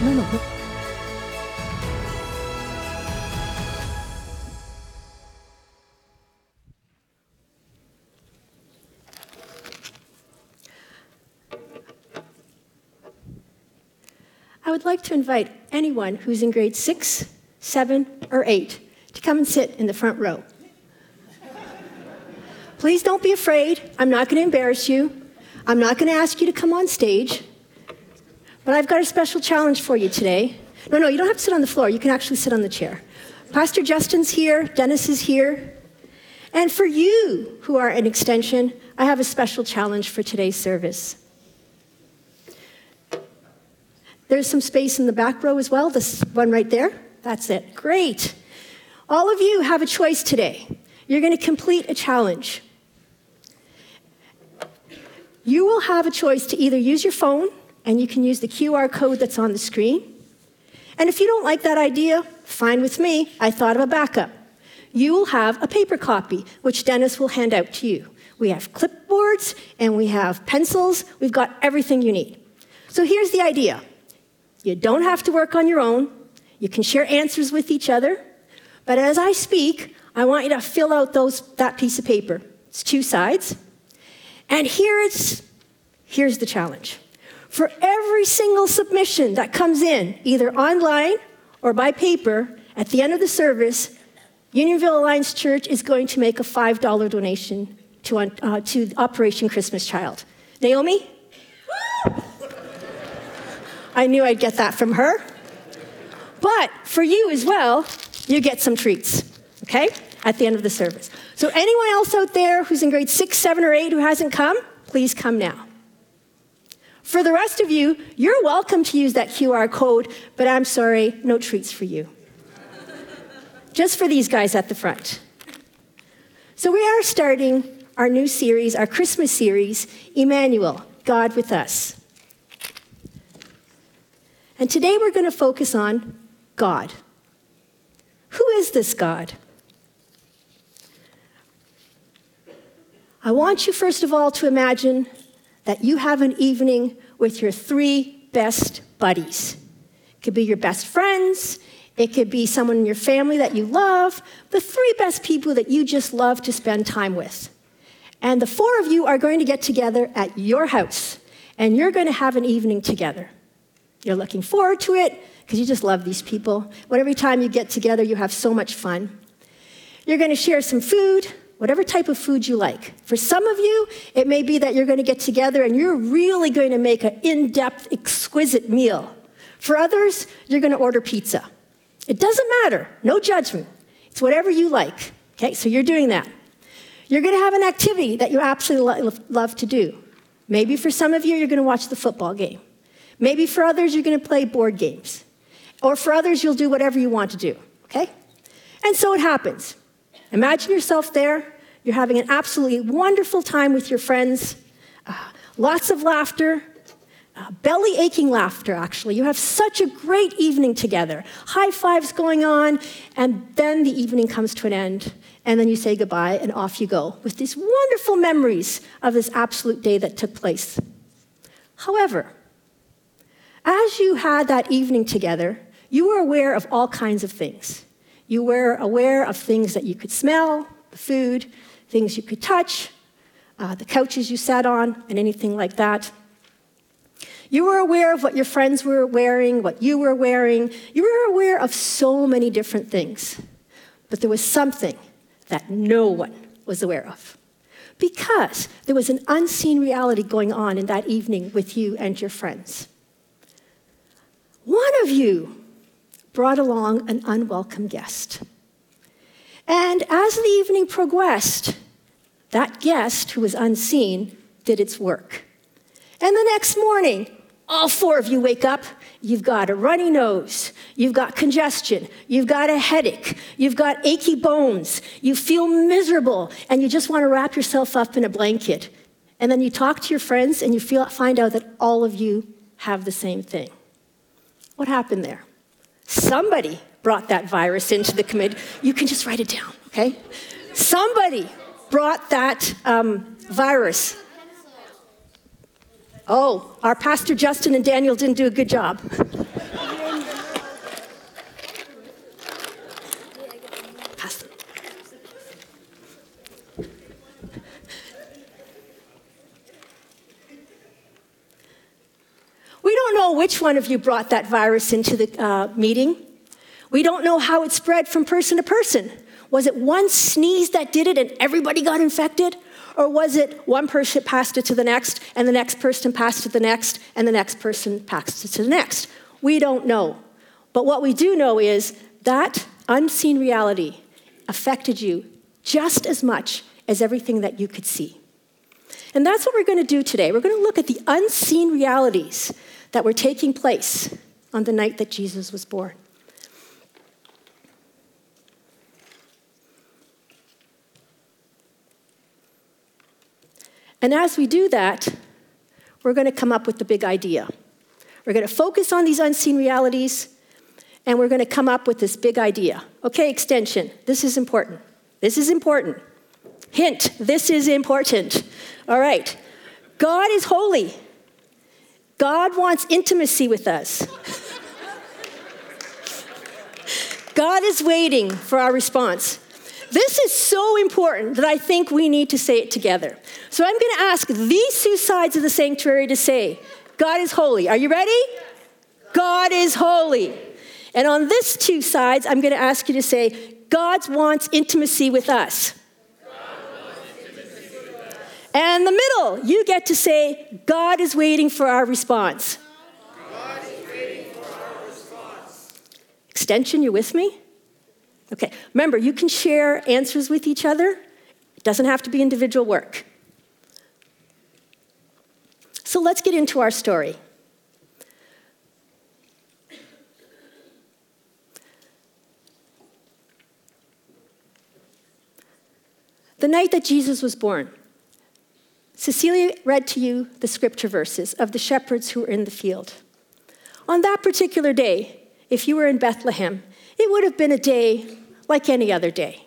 I would like to invite anyone who's in grade six, seven, or eight to come and sit in the front row. Please don't be afraid. I'm not going to embarrass you. I'm not going to ask you to come on stage. But I've got a special challenge for you today. No, no, you don't have to sit on the floor. You can actually sit on the chair. Pastor Justin's here, Dennis is here. And for you who are an extension, I have a special challenge for today's service. There's some space in the back row as well, this one right there. That's it. Great. All of you have a choice today. You're going to complete a challenge. You will have a choice to either use your phone, and you can use the QR code that's on the screen. And if you don't like that idea, fine with me. I thought of a backup. You will have a paper copy, which Dennis will hand out to you. We have clipboards and we have pencils. We've got everything you need. So here's the idea you don't have to work on your own, you can share answers with each other. But as I speak, I want you to fill out those, that piece of paper. It's two sides. And here it's, here's the challenge. For every single submission that comes in, either online or by paper, at the end of the service, Unionville Alliance Church is going to make a $5 donation to, uh, to Operation Christmas Child. Naomi? I knew I'd get that from her. But for you as well, you get some treats, okay? At the end of the service. So, anyone else out there who's in grade six, seven, or eight who hasn't come, please come now. For the rest of you, you're welcome to use that QR code, but I'm sorry, no treats for you. Just for these guys at the front. So, we are starting our new series, our Christmas series, Emmanuel, God with Us. And today we're going to focus on God. Who is this God? I want you, first of all, to imagine that you have an evening with your three best buddies. It could be your best friends, it could be someone in your family that you love, the three best people that you just love to spend time with. And the four of you are going to get together at your house, and you're going to have an evening together. You're looking forward to it because you just love these people. But every time you get together, you have so much fun. You're going to share some food, whatever type of food you like. For some of you, it may be that you're going to get together and you're really going to make an in depth, exquisite meal. For others, you're going to order pizza. It doesn't matter, no judgment. It's whatever you like. Okay, so you're doing that. You're going to have an activity that you absolutely love to do. Maybe for some of you, you're going to watch the football game. Maybe for others, you're going to play board games. Or for others, you'll do whatever you want to do, okay? And so it happens. Imagine yourself there. You're having an absolutely wonderful time with your friends, uh, lots of laughter, uh, belly aching laughter, actually. You have such a great evening together. High fives going on, and then the evening comes to an end, and then you say goodbye, and off you go with these wonderful memories of this absolute day that took place. However, as you had that evening together, you were aware of all kinds of things. You were aware of things that you could smell, the food, things you could touch, uh, the couches you sat on, and anything like that. You were aware of what your friends were wearing, what you were wearing. You were aware of so many different things. But there was something that no one was aware of. Because there was an unseen reality going on in that evening with you and your friends. One of you brought along an unwelcome guest. And as the evening progressed, that guest, who was unseen, did its work. And the next morning, all four of you wake up. You've got a runny nose. You've got congestion. You've got a headache. You've got achy bones. You feel miserable and you just want to wrap yourself up in a blanket. And then you talk to your friends and you feel, find out that all of you have the same thing. What happened there? Somebody brought that virus into the committee. You can just write it down, okay? Somebody brought that um, virus. Oh, our pastor Justin and Daniel didn't do a good job. Don't know which one of you brought that virus into the uh, meeting. We don't know how it spread from person to person. Was it one sneeze that did it and everybody got infected? Or was it one person passed it to the next, and the next person passed it to the next, and the next person passed it to the next? We don't know. But what we do know is that unseen reality affected you just as much as everything that you could see. And that's what we're going to do today. We're going to look at the unseen realities that were taking place on the night that Jesus was born. And as we do that, we're going to come up with the big idea. We're going to focus on these unseen realities, and we're going to come up with this big idea. Okay, extension, this is important. This is important. Hint, this is important. All right. God is holy. God wants intimacy with us. God is waiting for our response. This is so important that I think we need to say it together. So I'm going to ask these two sides of the sanctuary to say, God is holy. Are you ready? God is holy. And on this two sides, I'm going to ask you to say, God wants intimacy with us. And the middle, you get to say, God is waiting for our response. For our response. Extension, you with me? Okay, remember, you can share answers with each other. It doesn't have to be individual work. So let's get into our story. The night that Jesus was born, Cecilia read to you the scripture verses of the shepherds who were in the field. On that particular day, if you were in Bethlehem, it would have been a day like any other day.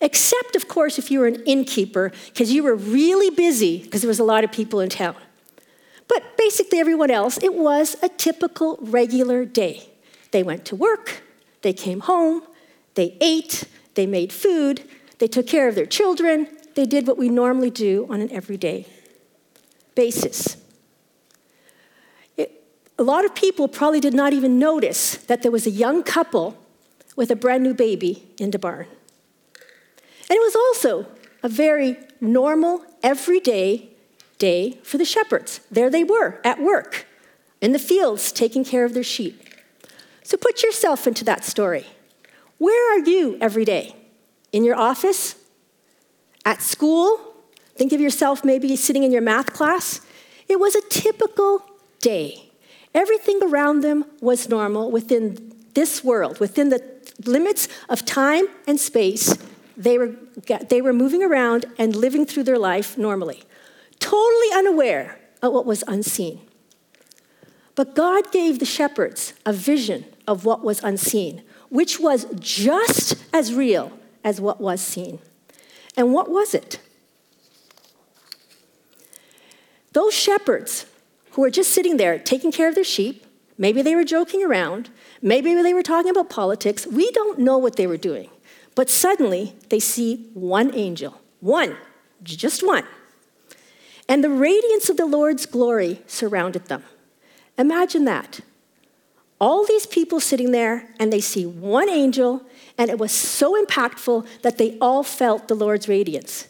Except, of course, if you were an innkeeper, because you were really busy because there was a lot of people in town. But basically, everyone else, it was a typical regular day. They went to work, they came home, they ate, they made food, they took care of their children, they did what we normally do on an everyday basis. It, a lot of people probably did not even notice that there was a young couple with a brand new baby in the barn. And it was also a very normal, everyday day for the shepherds. There they were at work in the fields taking care of their sheep. So put yourself into that story. Where are you every day? In your office? At school? Think of yourself maybe sitting in your math class. It was a typical day. Everything around them was normal within this world, within the limits of time and space. They were, they were moving around and living through their life normally, totally unaware of what was unseen. But God gave the shepherds a vision of what was unseen, which was just as real as what was seen. And what was it? Those shepherds who were just sitting there taking care of their sheep, maybe they were joking around, maybe they were talking about politics, we don't know what they were doing. But suddenly they see one angel, one, just one. And the radiance of the Lord's glory surrounded them. Imagine that. All these people sitting there, and they see one angel, and it was so impactful that they all felt the Lord's radiance.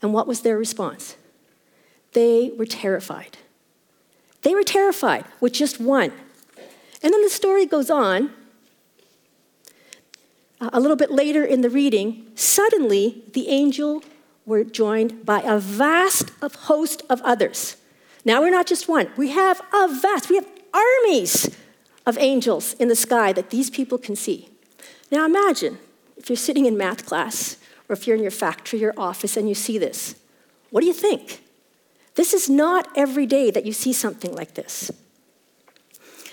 And what was their response? They were terrified. They were terrified with just one. And then the story goes on. Uh, a little bit later in the reading, suddenly the angel were joined by a vast host of others. Now we're not just one, we have a vast, we have armies of angels in the sky that these people can see. Now imagine if you're sitting in math class or if you're in your factory or office and you see this. What do you think? This is not every day that you see something like this.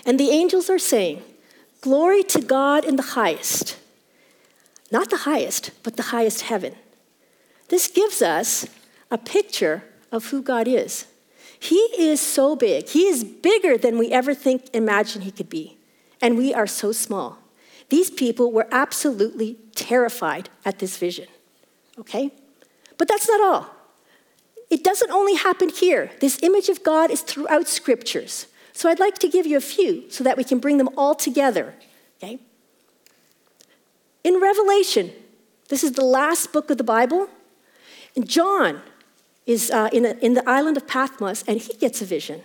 And the angels are saying, Glory to God in the highest. Not the highest, but the highest heaven. This gives us a picture of who God is. He is so big. He is bigger than we ever think, imagine he could be. And we are so small. These people were absolutely terrified at this vision. Okay? But that's not all. It doesn't only happen here. This image of God is throughout scriptures. So I'd like to give you a few so that we can bring them all together. Okay? In Revelation, this is the last book of the Bible, and John is uh, in, a, in the island of Patmos, and he gets a vision.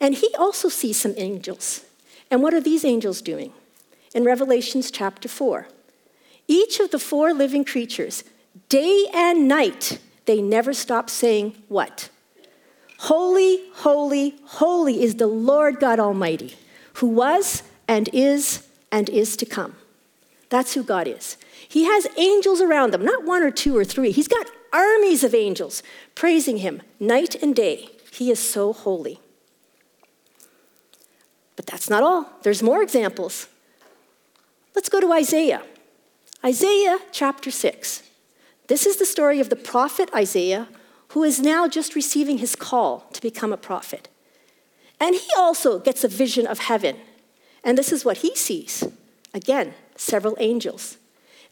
And he also sees some angels. And what are these angels doing? In Revelations chapter 4, each of the four living creatures, day and night, they never stop saying what? Holy, holy, holy is the Lord God Almighty, who was and is and is to come. That's who God is. He has angels around them, not one or two or three. He's got armies of angels praising him night and day. He is so holy. But that's not all. There's more examples. Let's go to Isaiah. Isaiah chapter 6. This is the story of the prophet Isaiah, who is now just receiving his call to become a prophet. And he also gets a vision of heaven. And this is what he sees. Again, several angels.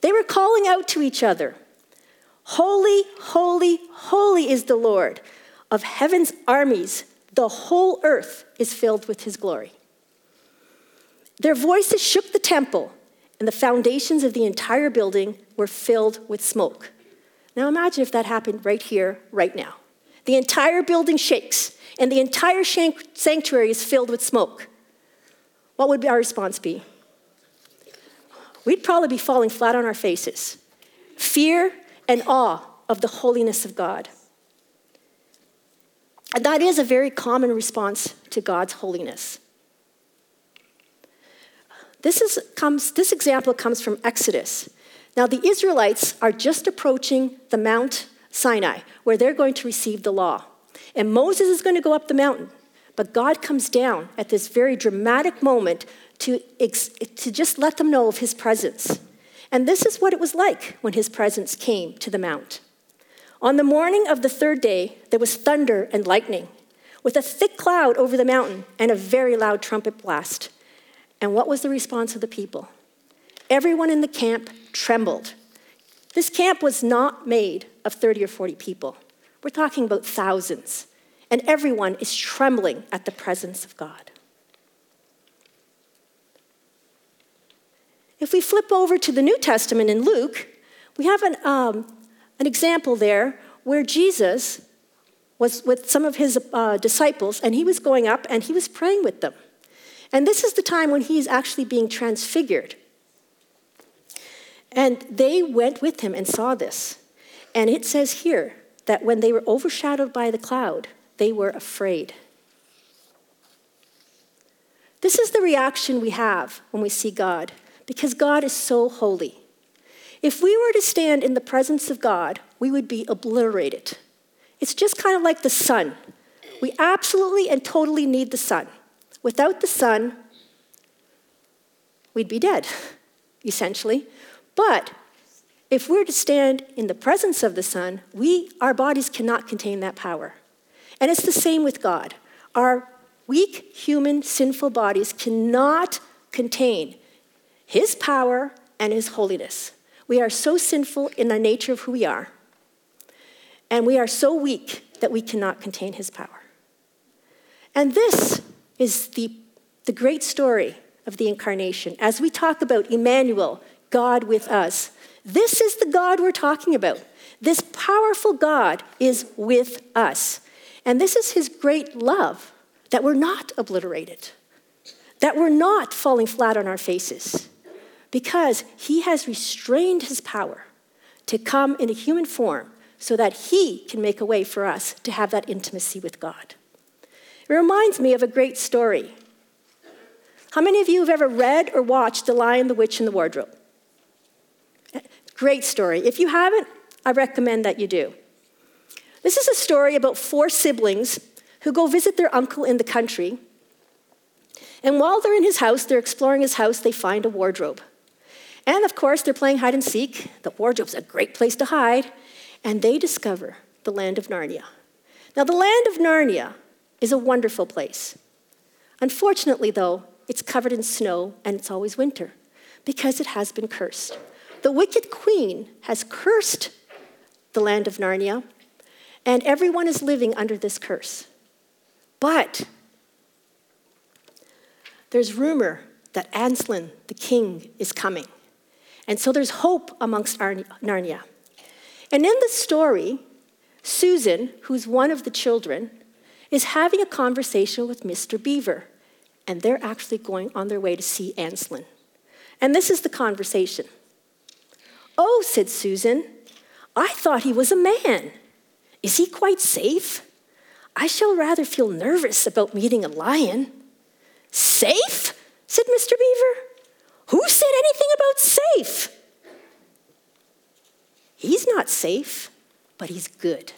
They were calling out to each other Holy, holy, holy is the Lord of heaven's armies. The whole earth is filled with his glory. Their voices shook the temple, and the foundations of the entire building were filled with smoke. Now imagine if that happened right here, right now. The entire building shakes, and the entire sanctuary is filled with smoke. What would our response be? We'd probably be falling flat on our faces. Fear and awe of the holiness of God. And that is a very common response to God's holiness. This, is, comes, this example comes from Exodus. Now, the Israelites are just approaching the Mount Sinai, where they're going to receive the law. And Moses is going to go up the mountain. But God comes down at this very dramatic moment to, to just let them know of his presence. And this is what it was like when his presence came to the mount. On the morning of the third day, there was thunder and lightning, with a thick cloud over the mountain and a very loud trumpet blast. And what was the response of the people? Everyone in the camp trembled. This camp was not made of 30 or 40 people. We're talking about thousands. And everyone is trembling at the presence of God. If we flip over to the New Testament in Luke, we have an, um, an example there where Jesus was with some of his uh, disciples and he was going up and he was praying with them. And this is the time when he's actually being transfigured. And they went with him and saw this. And it says here that when they were overshadowed by the cloud, they were afraid. This is the reaction we have when we see God because God is so holy. If we were to stand in the presence of God, we would be obliterated. It's just kind of like the sun. We absolutely and totally need the sun. Without the sun, we'd be dead, essentially. But if we're to stand in the presence of the sun, we, our bodies cannot contain that power. And it's the same with God. Our weak, human, sinful bodies cannot contain his power, and His holiness. We are so sinful in the nature of who we are, and we are so weak that we cannot contain His power. And this is the, the great story of the incarnation. As we talk about Emmanuel, God with us, this is the God we're talking about. This powerful God is with us. And this is his great love that we're not obliterated, that we're not falling flat on our faces, because he has restrained his power to come in a human form so that he can make a way for us to have that intimacy with God. It reminds me of a great story. How many of you have ever read or watched The Lion, the Witch, and the Wardrobe? Great story. If you haven't, I recommend that you do. This is a story about four siblings who go visit their uncle in the country. And while they're in his house, they're exploring his house, they find a wardrobe. And of course, they're playing hide and seek. The wardrobe's a great place to hide. And they discover the land of Narnia. Now, the land of Narnia is a wonderful place. Unfortunately, though, it's covered in snow and it's always winter because it has been cursed. The wicked queen has cursed the land of Narnia, and everyone is living under this curse. But there's rumor that Aslan, the king, is coming. And so there's hope amongst Narnia. And in the story, Susan, who's one of the children, is having a conversation with Mr. Beaver. And they're actually going on their way to see Aslan. And this is the conversation. Oh, said Susan, I thought he was a man. Is he quite safe? I shall rather feel nervous about meeting a lion. Safe? said Mr. Beaver. Who said anything about safe? He's not safe, but he's good.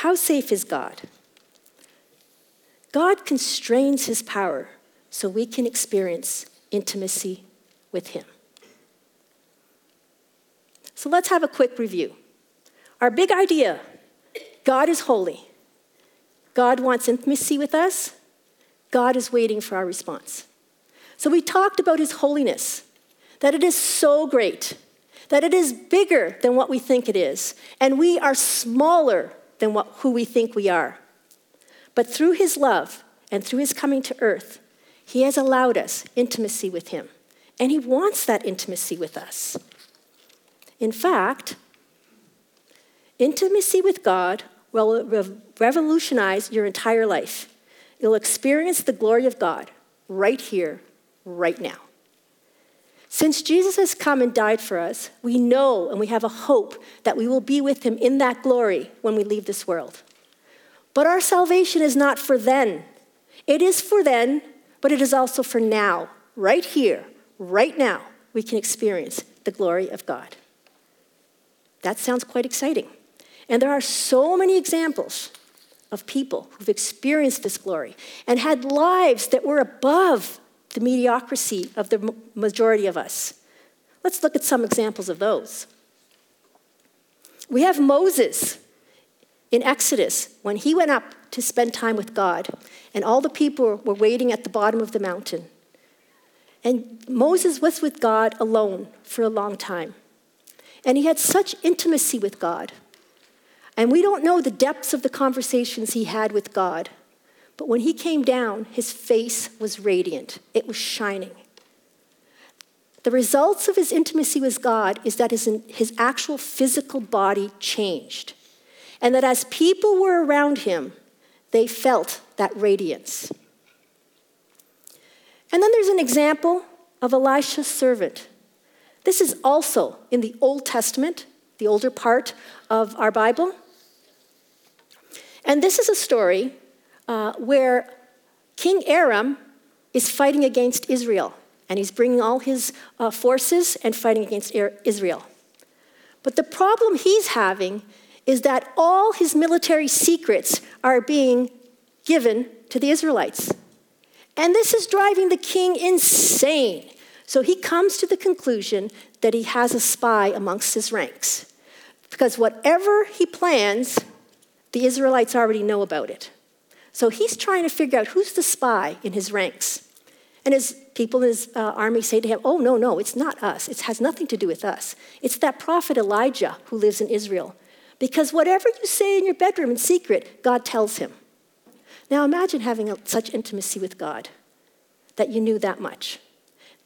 How safe is God? God constrains his power so we can experience intimacy with him. So let's have a quick review. Our big idea God is holy. God wants intimacy with us. God is waiting for our response. So we talked about his holiness, that it is so great, that it is bigger than what we think it is, and we are smaller than what, who we think we are. But through his love and through his coming to earth, he has allowed us intimacy with him, and he wants that intimacy with us. In fact, intimacy with God will revolutionize your entire life. You'll experience the glory of God right here, right now. Since Jesus has come and died for us, we know and we have a hope that we will be with him in that glory when we leave this world. But our salvation is not for then. It is for then, but it is also for now. Right here, right now, we can experience the glory of God. That sounds quite exciting. And there are so many examples of people who've experienced this glory and had lives that were above the mediocrity of the majority of us. Let's look at some examples of those. We have Moses in Exodus when he went up to spend time with God, and all the people were waiting at the bottom of the mountain. And Moses was with God alone for a long time. And he had such intimacy with God. And we don't know the depths of the conversations he had with God. But when he came down, his face was radiant, it was shining. The results of his intimacy with God is that his, his actual physical body changed. And that as people were around him, they felt that radiance. And then there's an example of Elisha's servant. This is also in the Old Testament, the older part of our Bible. And this is a story uh, where King Aram is fighting against Israel, and he's bringing all his uh, forces and fighting against Israel. But the problem he's having is that all his military secrets are being given to the Israelites. And this is driving the king insane. So he comes to the conclusion that he has a spy amongst his ranks. Because whatever he plans, the Israelites already know about it. So he's trying to figure out who's the spy in his ranks. And his people in his uh, army say to him, Oh, no, no, it's not us. It has nothing to do with us. It's that prophet Elijah who lives in Israel. Because whatever you say in your bedroom in secret, God tells him. Now imagine having a, such intimacy with God that you knew that much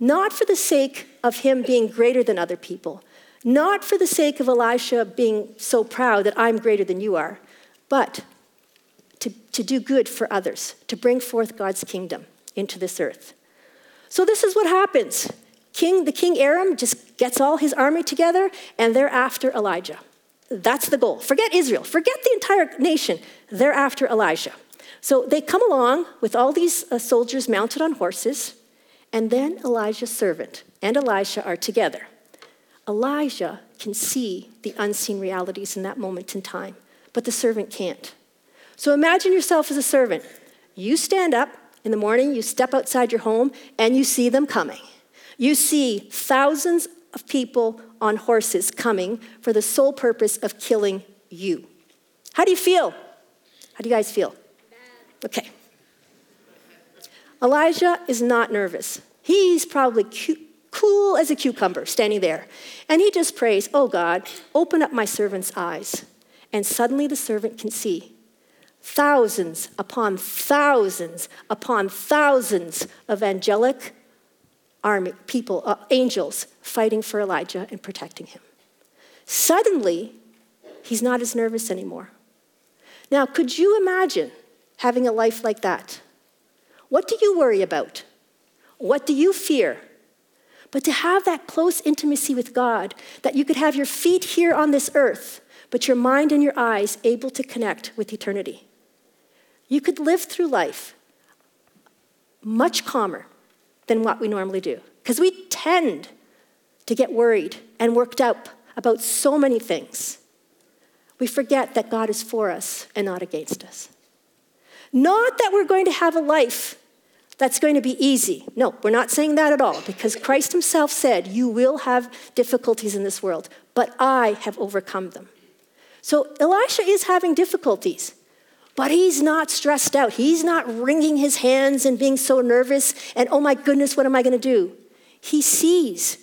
not for the sake of him being greater than other people, not for the sake of Elisha being so proud that I'm greater than you are, but to, to do good for others, to bring forth God's kingdom into this earth. So this is what happens. King, the king Aram just gets all his army together, and they're after Elijah. That's the goal. Forget Israel, forget the entire nation. They're after Elijah. So they come along with all these uh, soldiers mounted on horses. And then Elijah's servant and Elisha are together. Elijah can see the unseen realities in that moment in time, but the servant can't. So imagine yourself as a servant. You stand up in the morning, you step outside your home, and you see them coming. You see thousands of people on horses coming for the sole purpose of killing you. How do you feel? How do you guys feel? Okay. Elijah is not nervous. He's probably cu- cool as a cucumber standing there. And he just prays, Oh God, open up my servant's eyes. And suddenly the servant can see thousands upon thousands upon thousands of angelic army people, uh, angels fighting for Elijah and protecting him. Suddenly, he's not as nervous anymore. Now, could you imagine having a life like that? What do you worry about? What do you fear? But to have that close intimacy with God, that you could have your feet here on this earth, but your mind and your eyes able to connect with eternity. You could live through life much calmer than what we normally do. Because we tend to get worried and worked up about so many things. We forget that God is for us and not against us. Not that we're going to have a life that's going to be easy. No, we're not saying that at all because Christ himself said, You will have difficulties in this world, but I have overcome them. So Elisha is having difficulties, but he's not stressed out. He's not wringing his hands and being so nervous and, oh my goodness, what am I going to do? He sees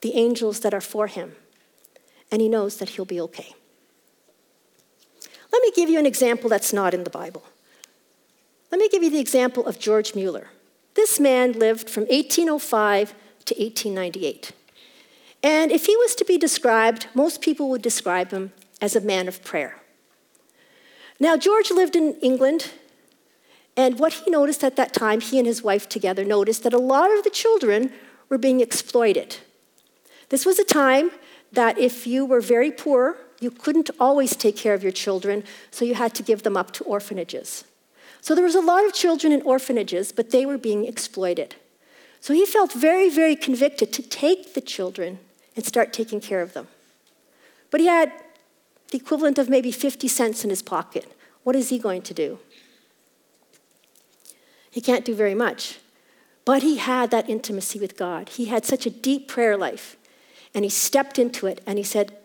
the angels that are for him, and he knows that he'll be okay. Let me give you an example that's not in the Bible. Let me give you the example of George Mueller. This man lived from 1805 to 1898. And if he was to be described, most people would describe him as a man of prayer. Now, George lived in England, and what he noticed at that time, he and his wife together noticed that a lot of the children were being exploited. This was a time that if you were very poor, you couldn't always take care of your children, so you had to give them up to orphanages. So there was a lot of children in orphanages, but they were being exploited. So he felt very, very convicted to take the children and start taking care of them. But he had the equivalent of maybe 50 cents in his pocket. What is he going to do? He can't do very much. But he had that intimacy with God. He had such a deep prayer life. And he stepped into it and he said,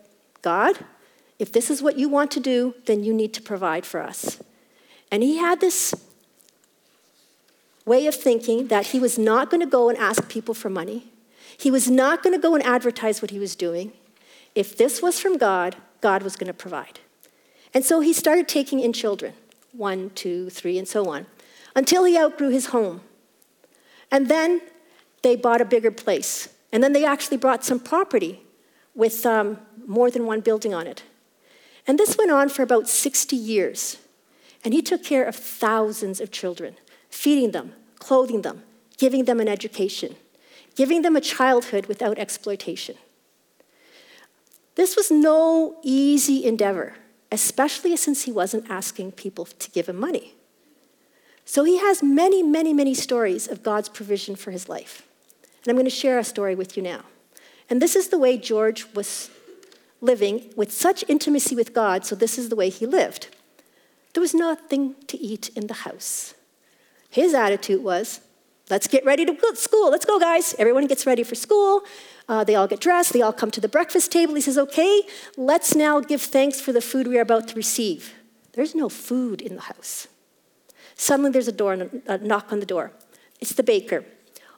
God, if this is what you want to do, then you need to provide for us. And he had this way of thinking that he was not going to go and ask people for money. He was not going to go and advertise what he was doing. If this was from God, God was going to provide. And so he started taking in children one, two, three, and so on until he outgrew his home. And then they bought a bigger place. And then they actually brought some property with um, more than one building on it. And this went on for about 60 years. And he took care of thousands of children, feeding them, clothing them, giving them an education, giving them a childhood without exploitation. This was no easy endeavor, especially since he wasn't asking people to give him money. So he has many, many, many stories of God's provision for his life. And I'm going to share a story with you now. And this is the way George was living with such intimacy with God, so this is the way he lived. There was nothing to eat in the house. His attitude was, let's get ready to go to school. Let's go, guys. Everyone gets ready for school. Uh, they all get dressed. They all come to the breakfast table. He says, okay, let's now give thanks for the food we are about to receive. There's no food in the house. Suddenly there's a door, a knock on the door. It's the baker.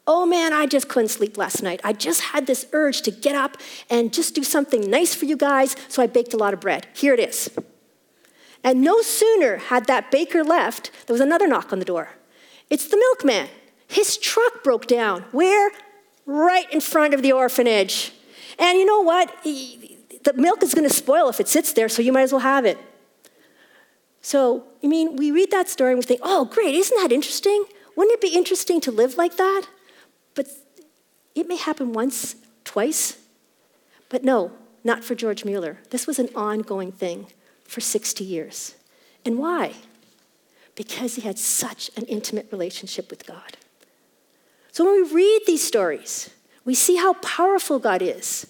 Oh man, I just couldn't sleep last night. I just had this urge to get up and just do something nice for you guys, so I baked a lot of bread. Here it is. And no sooner had that baker left, there was another knock on the door. It's the milkman. His truck broke down. Where? Right in front of the orphanage. And you know what? The milk is going to spoil if it sits there, so you might as well have it. So, I mean, we read that story and we think, oh, great, isn't that interesting? Wouldn't it be interesting to live like that? But it may happen once, twice. But no, not for George Mueller. This was an ongoing thing for 60 years. And why? Because he had such an intimate relationship with God. So when we read these stories, we see how powerful God is.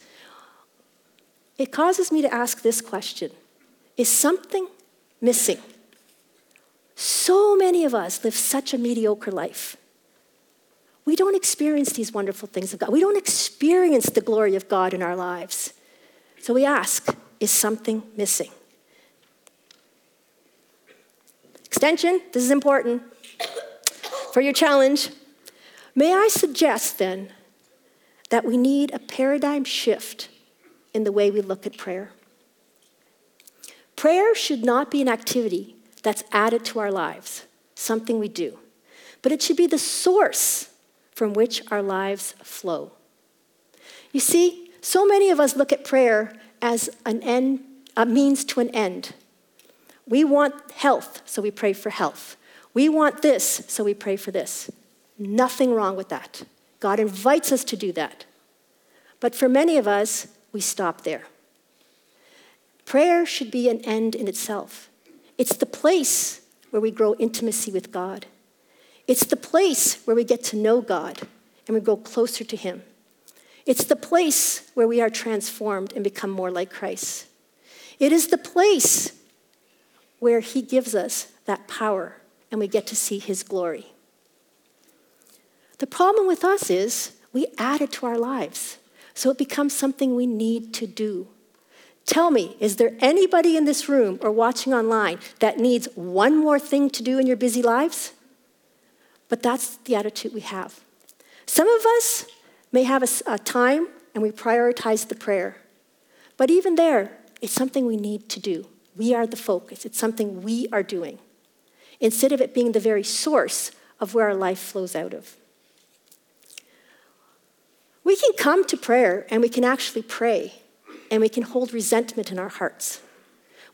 It causes me to ask this question Is something missing? So many of us live such a mediocre life. We don't experience these wonderful things of God. We don't experience the glory of God in our lives. So we ask, is something missing? extension, this is important for your challenge. May I suggest then that we need a paradigm shift in the way we look at prayer? Prayer should not be an activity that's added to our lives, something we do, but it should be the source from which our lives flow. You see, so many of us look at prayer as an end, a means to an end. We want health, so we pray for health. We want this, so we pray for this. Nothing wrong with that. God invites us to do that. But for many of us, we stop there. Prayer should be an end in itself. It's the place where we grow intimacy with God. It's the place where we get to know God and we grow closer to Him. It's the place where we are transformed and become more like Christ. It is the place where He gives us that power and we get to see His glory. The problem with us is we add it to our lives, so it becomes something we need to do. Tell me, is there anybody in this room or watching online that needs one more thing to do in your busy lives? But that's the attitude we have. Some of us may have a, a time and we prioritize the prayer. But even there, it's something we need to do. We are the focus, it's something we are doing, instead of it being the very source of where our life flows out of. We can come to prayer and we can actually pray and we can hold resentment in our hearts.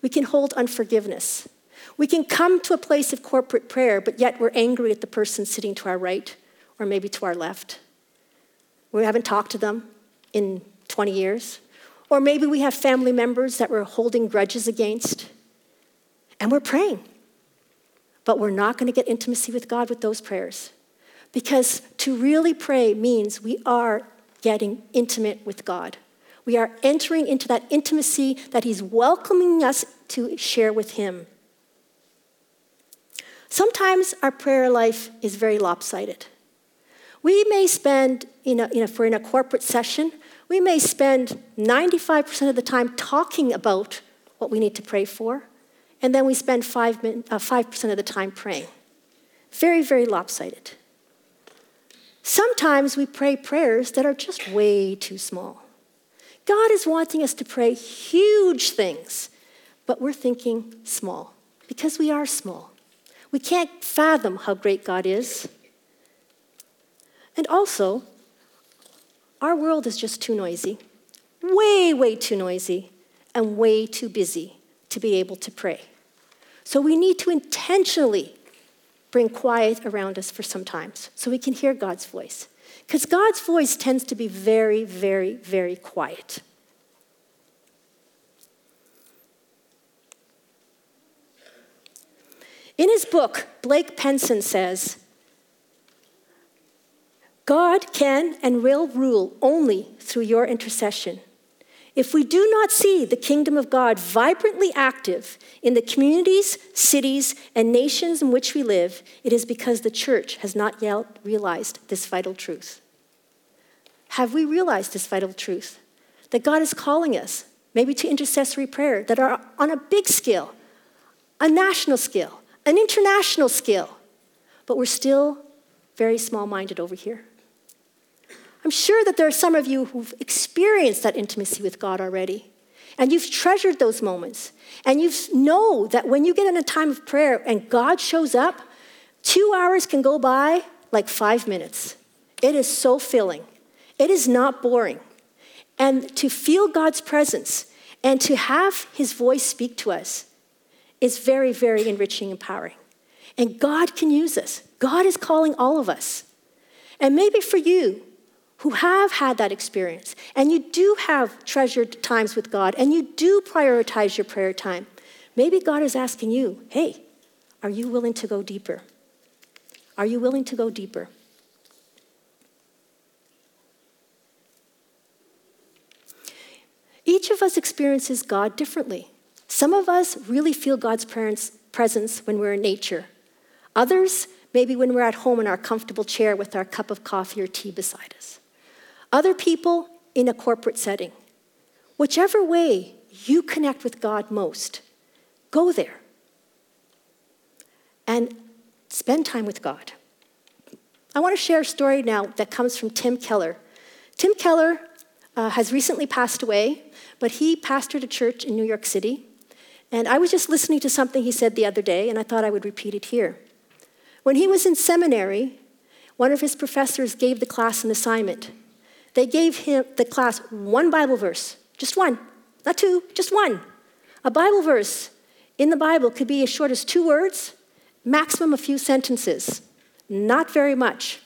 We can hold unforgiveness. We can come to a place of corporate prayer, but yet we're angry at the person sitting to our right or maybe to our left. We haven't talked to them in 20 years. Or maybe we have family members that we're holding grudges against, and we're praying. But we're not going to get intimacy with God with those prayers. Because to really pray means we are getting intimate with God. We are entering into that intimacy that He's welcoming us to share with Him. Sometimes our prayer life is very lopsided. We may spend, you know, if we're in a corporate session, we may spend 95% of the time talking about what we need to pray for, and then we spend 5%, uh, 5% of the time praying. Very, very lopsided. Sometimes we pray prayers that are just way too small. God is wanting us to pray huge things, but we're thinking small because we are small. We can't fathom how great God is. And also, our world is just too noisy, way, way too noisy, and way too busy to be able to pray. So we need to intentionally bring quiet around us for some times so we can hear God's voice. Because God's voice tends to be very, very, very quiet. In his book, Blake Penson says, God can and will rule only through your intercession. If we do not see the kingdom of God vibrantly active in the communities, cities, and nations in which we live, it is because the church has not yet realized this vital truth. Have we realized this vital truth? That God is calling us, maybe to intercessory prayer, that are on a big scale, a national scale, an international scale, but we're still very small minded over here. I'm sure that there are some of you who've experienced that intimacy with God already. And you've treasured those moments. And you know that when you get in a time of prayer and God shows up, two hours can go by like five minutes. It is so filling. It is not boring. And to feel God's presence and to have his voice speak to us is very, very enriching and empowering. And God can use us. God is calling all of us. And maybe for you, who have had that experience and you do have treasured times with God and you do prioritize your prayer time, maybe God is asking you, hey, are you willing to go deeper? Are you willing to go deeper? Each of us experiences God differently. Some of us really feel God's presence when we're in nature. Others, maybe when we're at home in our comfortable chair with our cup of coffee or tea beside us other people in a corporate setting. Whichever way you connect with God most, go there. and spend time with God. I want to share a story now that comes from Tim Keller. Tim Keller uh, has recently passed away, but he pastored a church in New York City. And I was just listening to something he said the other day, and I thought I would repeat it here. When he was in seminary, one of his professors gave the class an assignment. They gave him the class one Bible verse, just one, not two, just one. A Bible verse in the Bible could be as short as two words, maximum a few sentences, not very much.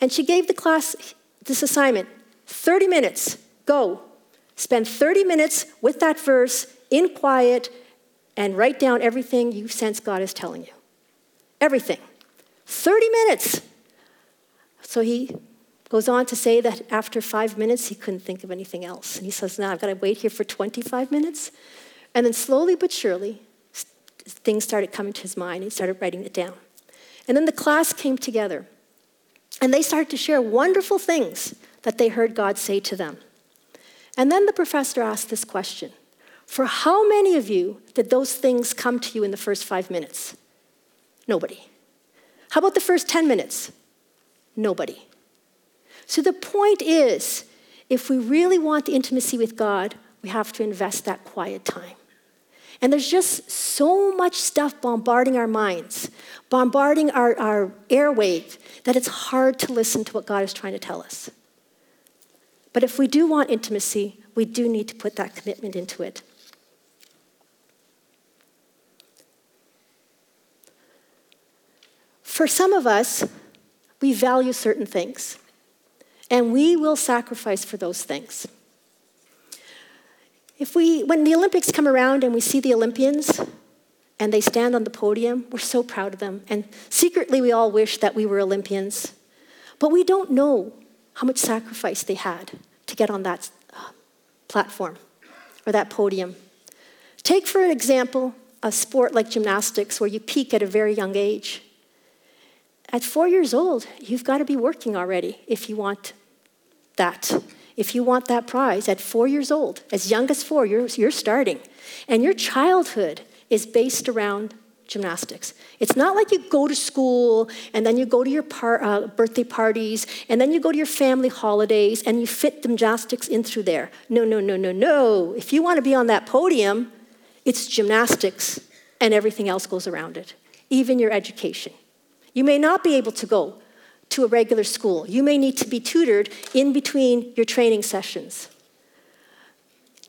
And she gave the class this assignment 30 minutes, go. Spend 30 minutes with that verse in quiet and write down everything you sense God is telling you. Everything. 30 minutes. So he goes on to say that after five minutes, he couldn't think of anything else. And he says, Now I've got to wait here for 25 minutes. And then slowly but surely, things started coming to his mind. He started writing it down. And then the class came together. And they started to share wonderful things that they heard God say to them. And then the professor asked this question For how many of you did those things come to you in the first five minutes? Nobody. How about the first 10 minutes? Nobody. So the point is, if we really want the intimacy with God, we have to invest that quiet time. And there's just so much stuff bombarding our minds, bombarding our, our airwave, that it's hard to listen to what God is trying to tell us. But if we do want intimacy, we do need to put that commitment into it. For some of us, we value certain things, and we will sacrifice for those things. If we, when the Olympics come around and we see the Olympians and they stand on the podium, we're so proud of them. And secretly, we all wish that we were Olympians. But we don't know how much sacrifice they had to get on that uh, platform or that podium. Take, for an example, a sport like gymnastics where you peak at a very young age. At four years old, you've got to be working already if you want that. If you want that prize at four years old, as young as four, you're, you're starting. And your childhood is based around gymnastics. It's not like you go to school and then you go to your par- uh, birthday parties and then you go to your family holidays and you fit gymnastics in through there. No, no, no, no, no. If you want to be on that podium, it's gymnastics and everything else goes around it, even your education. You may not be able to go to a regular school. You may need to be tutored in between your training sessions.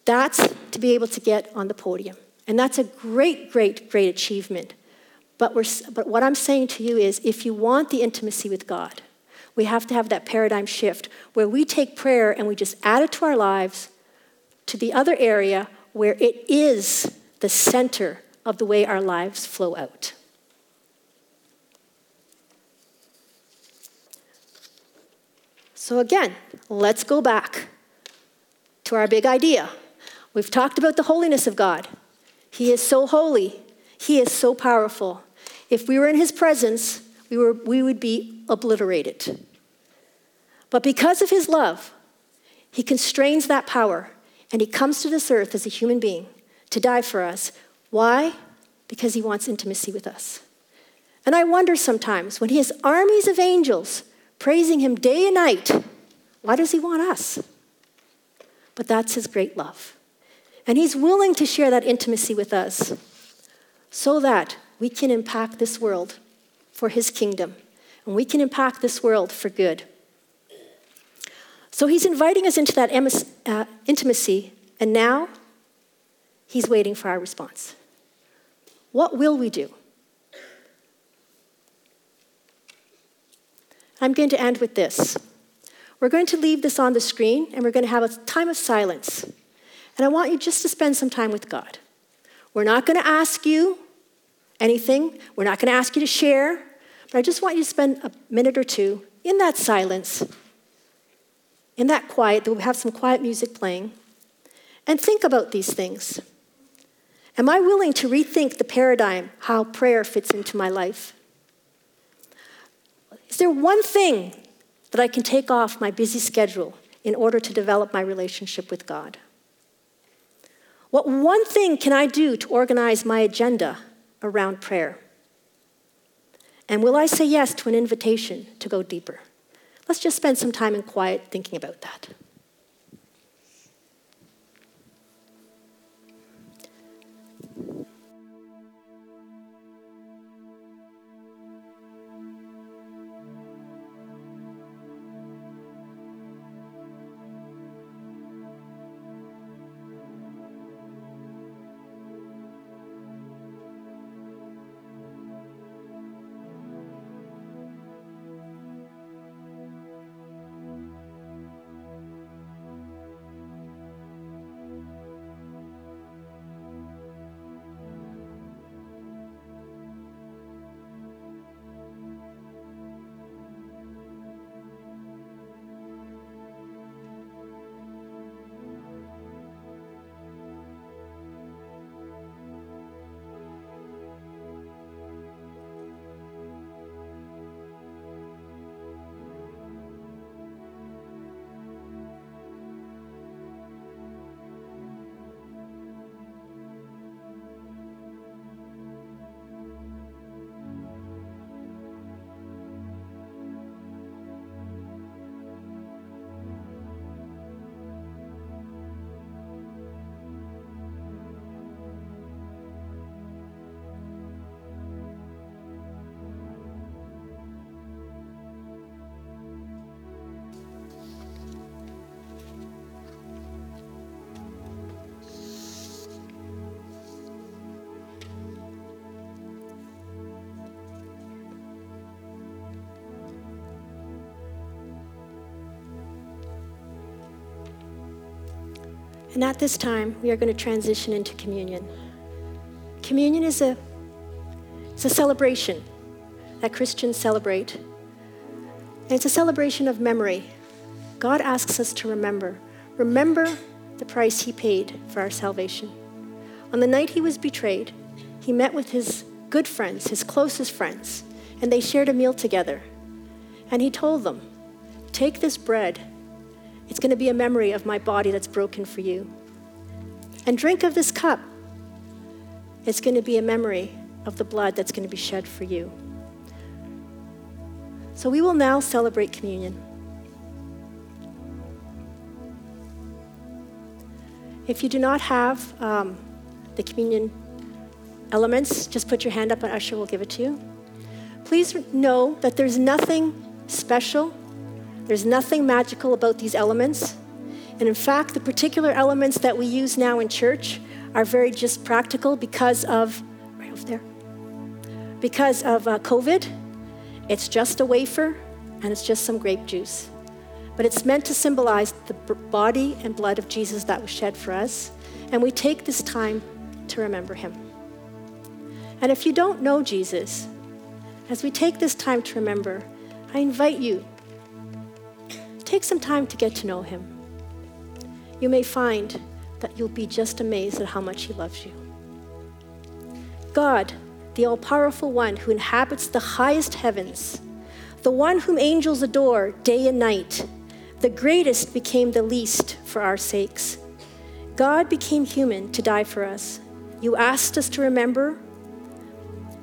That's to be able to get on the podium. And that's a great, great, great achievement. But, we're, but what I'm saying to you is if you want the intimacy with God, we have to have that paradigm shift where we take prayer and we just add it to our lives to the other area where it is the center of the way our lives flow out. So, again, let's go back to our big idea. We've talked about the holiness of God. He is so holy, He is so powerful. If we were in His presence, we, were, we would be obliterated. But because of His love, He constrains that power and He comes to this earth as a human being to die for us. Why? Because He wants intimacy with us. And I wonder sometimes when He has armies of angels praising Him day and night, why does He want us? But that's His great love. And He's willing to share that intimacy with us so that we can impact this world for His kingdom and we can impact this world for good. So He's inviting us into that uh, intimacy, and now He's waiting for our response. What will we do? I'm going to end with this. We're going to leave this on the screen and we're going to have a time of silence. And I want you just to spend some time with God. We're not going to ask you anything, we're not going to ask you to share, but I just want you to spend a minute or two in that silence, in that quiet, that we'll have some quiet music playing, and think about these things. Am I willing to rethink the paradigm, how prayer fits into my life? Is there one thing that I can take off my busy schedule in order to develop my relationship with God? What one thing can I do to organize my agenda around prayer? And will I say yes to an invitation to go deeper? Let's just spend some time in quiet thinking about that. And at this time, we are going to transition into communion. Communion is a, it's a celebration that Christians celebrate. And it's a celebration of memory. God asks us to remember. Remember the price he paid for our salvation. On the night he was betrayed, he met with his good friends, his closest friends, and they shared a meal together. And he told them, Take this bread it's going to be a memory of my body that's broken for you. And drink of this cup. It's going to be a memory of the blood that's going to be shed for you. So we will now celebrate communion. If you do not have um, the communion elements, just put your hand up and Usher will give it to you. Please know that there's nothing special there's nothing magical about these elements. And in fact, the particular elements that we use now in church are very just practical because of, right over there, because of uh, COVID. It's just a wafer and it's just some grape juice. But it's meant to symbolize the body and blood of Jesus that was shed for us. And we take this time to remember him. And if you don't know Jesus, as we take this time to remember, I invite you Take some time to get to know him. You may find that you'll be just amazed at how much he loves you. God, the all powerful one who inhabits the highest heavens, the one whom angels adore day and night, the greatest became the least for our sakes. God became human to die for us. You asked us to remember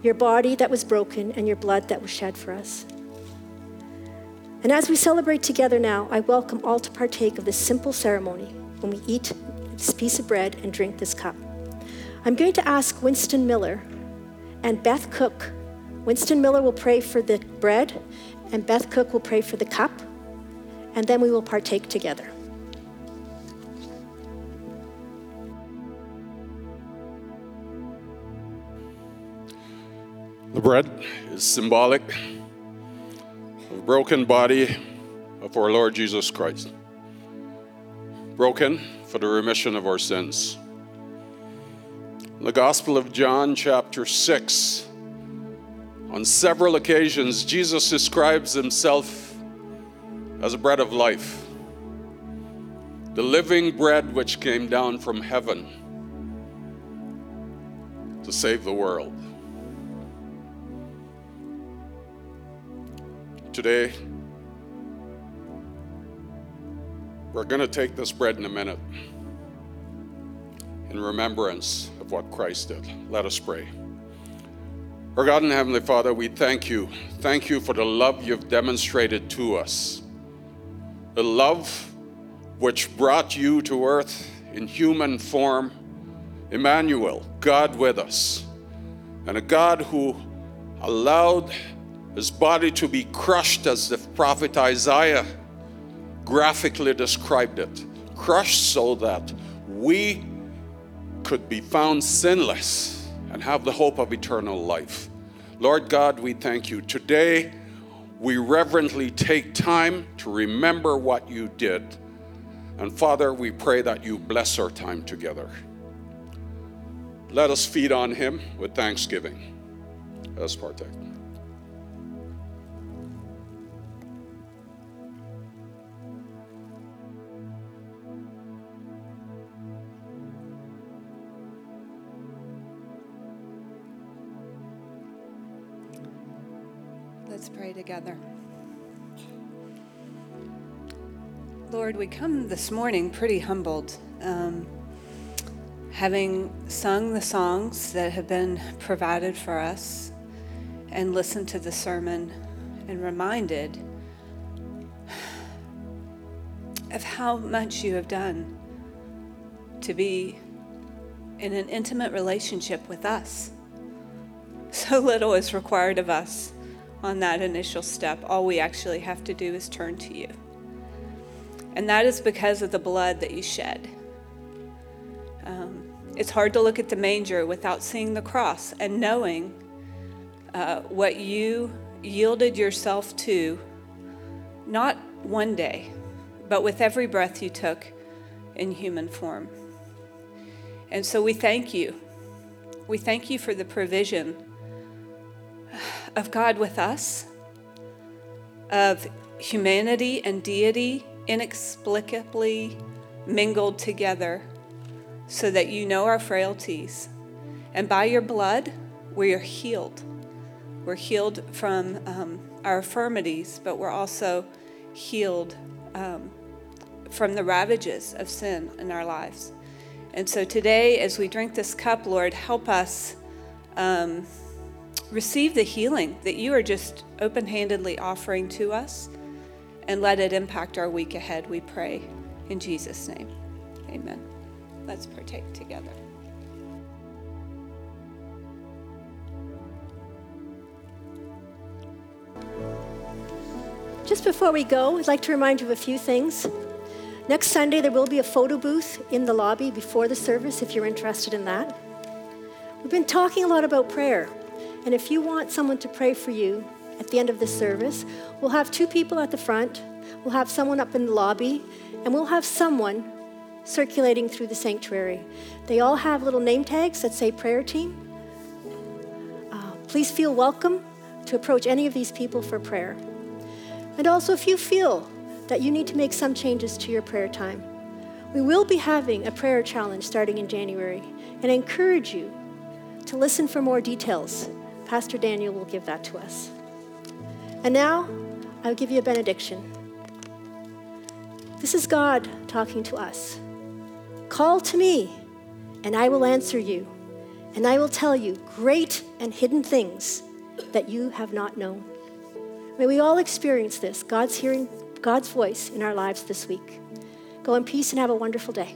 your body that was broken and your blood that was shed for us. And as we celebrate together now, I welcome all to partake of this simple ceremony when we eat this piece of bread and drink this cup. I'm going to ask Winston Miller and Beth Cook. Winston Miller will pray for the bread, and Beth Cook will pray for the cup, and then we will partake together. The bread is symbolic the broken body of our Lord Jesus Christ, broken for the remission of our sins. In the Gospel of John, chapter 6, on several occasions, Jesus describes himself as a bread of life, the living bread which came down from heaven to save the world. Today, we're going to take this bread in a minute in remembrance of what Christ did. Let us pray. Our God and Heavenly Father, we thank you. Thank you for the love you've demonstrated to us. The love which brought you to earth in human form, Emmanuel, God with us, and a God who allowed his body to be crushed as the prophet Isaiah graphically described it crushed so that we could be found sinless and have the hope of eternal life. Lord God, we thank you. Today, we reverently take time to remember what you did. And Father, we pray that you bless our time together. Let us feed on him with thanksgiving. Let us partake. Let's pray together. Lord, we come this morning pretty humbled, um, having sung the songs that have been provided for us and listened to the sermon and reminded of how much you have done to be in an intimate relationship with us. So little is required of us on that initial step. All we actually have to do is turn to you. And that is because of the blood that you shed. Um, it's hard to look at the manger without seeing the cross and knowing uh, what you yielded yourself to, not one day, but with every breath you took in human form. And so we thank you. We thank you for the provision of God with us, of humanity and deity inexplicably mingled together, so that you know our frailties. And by your blood, we are healed. We're healed from um, our infirmities, but we're also healed um, from the ravages of sin in our lives. And so today, as we drink this cup, Lord, help us. Um, receive the healing that you are just open handedly offering to us and let it impact our week ahead, we pray. In Jesus' name, amen. Let's partake together. Just before we go, I'd like to remind you of a few things. Next Sunday, there will be a photo booth in the lobby before the service if you're interested in that. We've been talking a lot about prayer. And if you want someone to pray for you at the end of the service, we'll have two people at the front, we'll have someone up in the lobby, and we'll have someone circulating through the sanctuary. They all have little name tags that say prayer team. Uh, please feel welcome to approach any of these people for prayer. And also, if you feel that you need to make some changes to your prayer time, we will be having a prayer challenge starting in January, and I encourage you to listen for more details Pastor Daniel will give that to us. And now, I'll give you a benediction. This is God talking to us. Call to me, and I will answer you, and I will tell you great and hidden things that you have not known. May we all experience this God's hearing God's voice in our lives this week. Go in peace and have a wonderful day.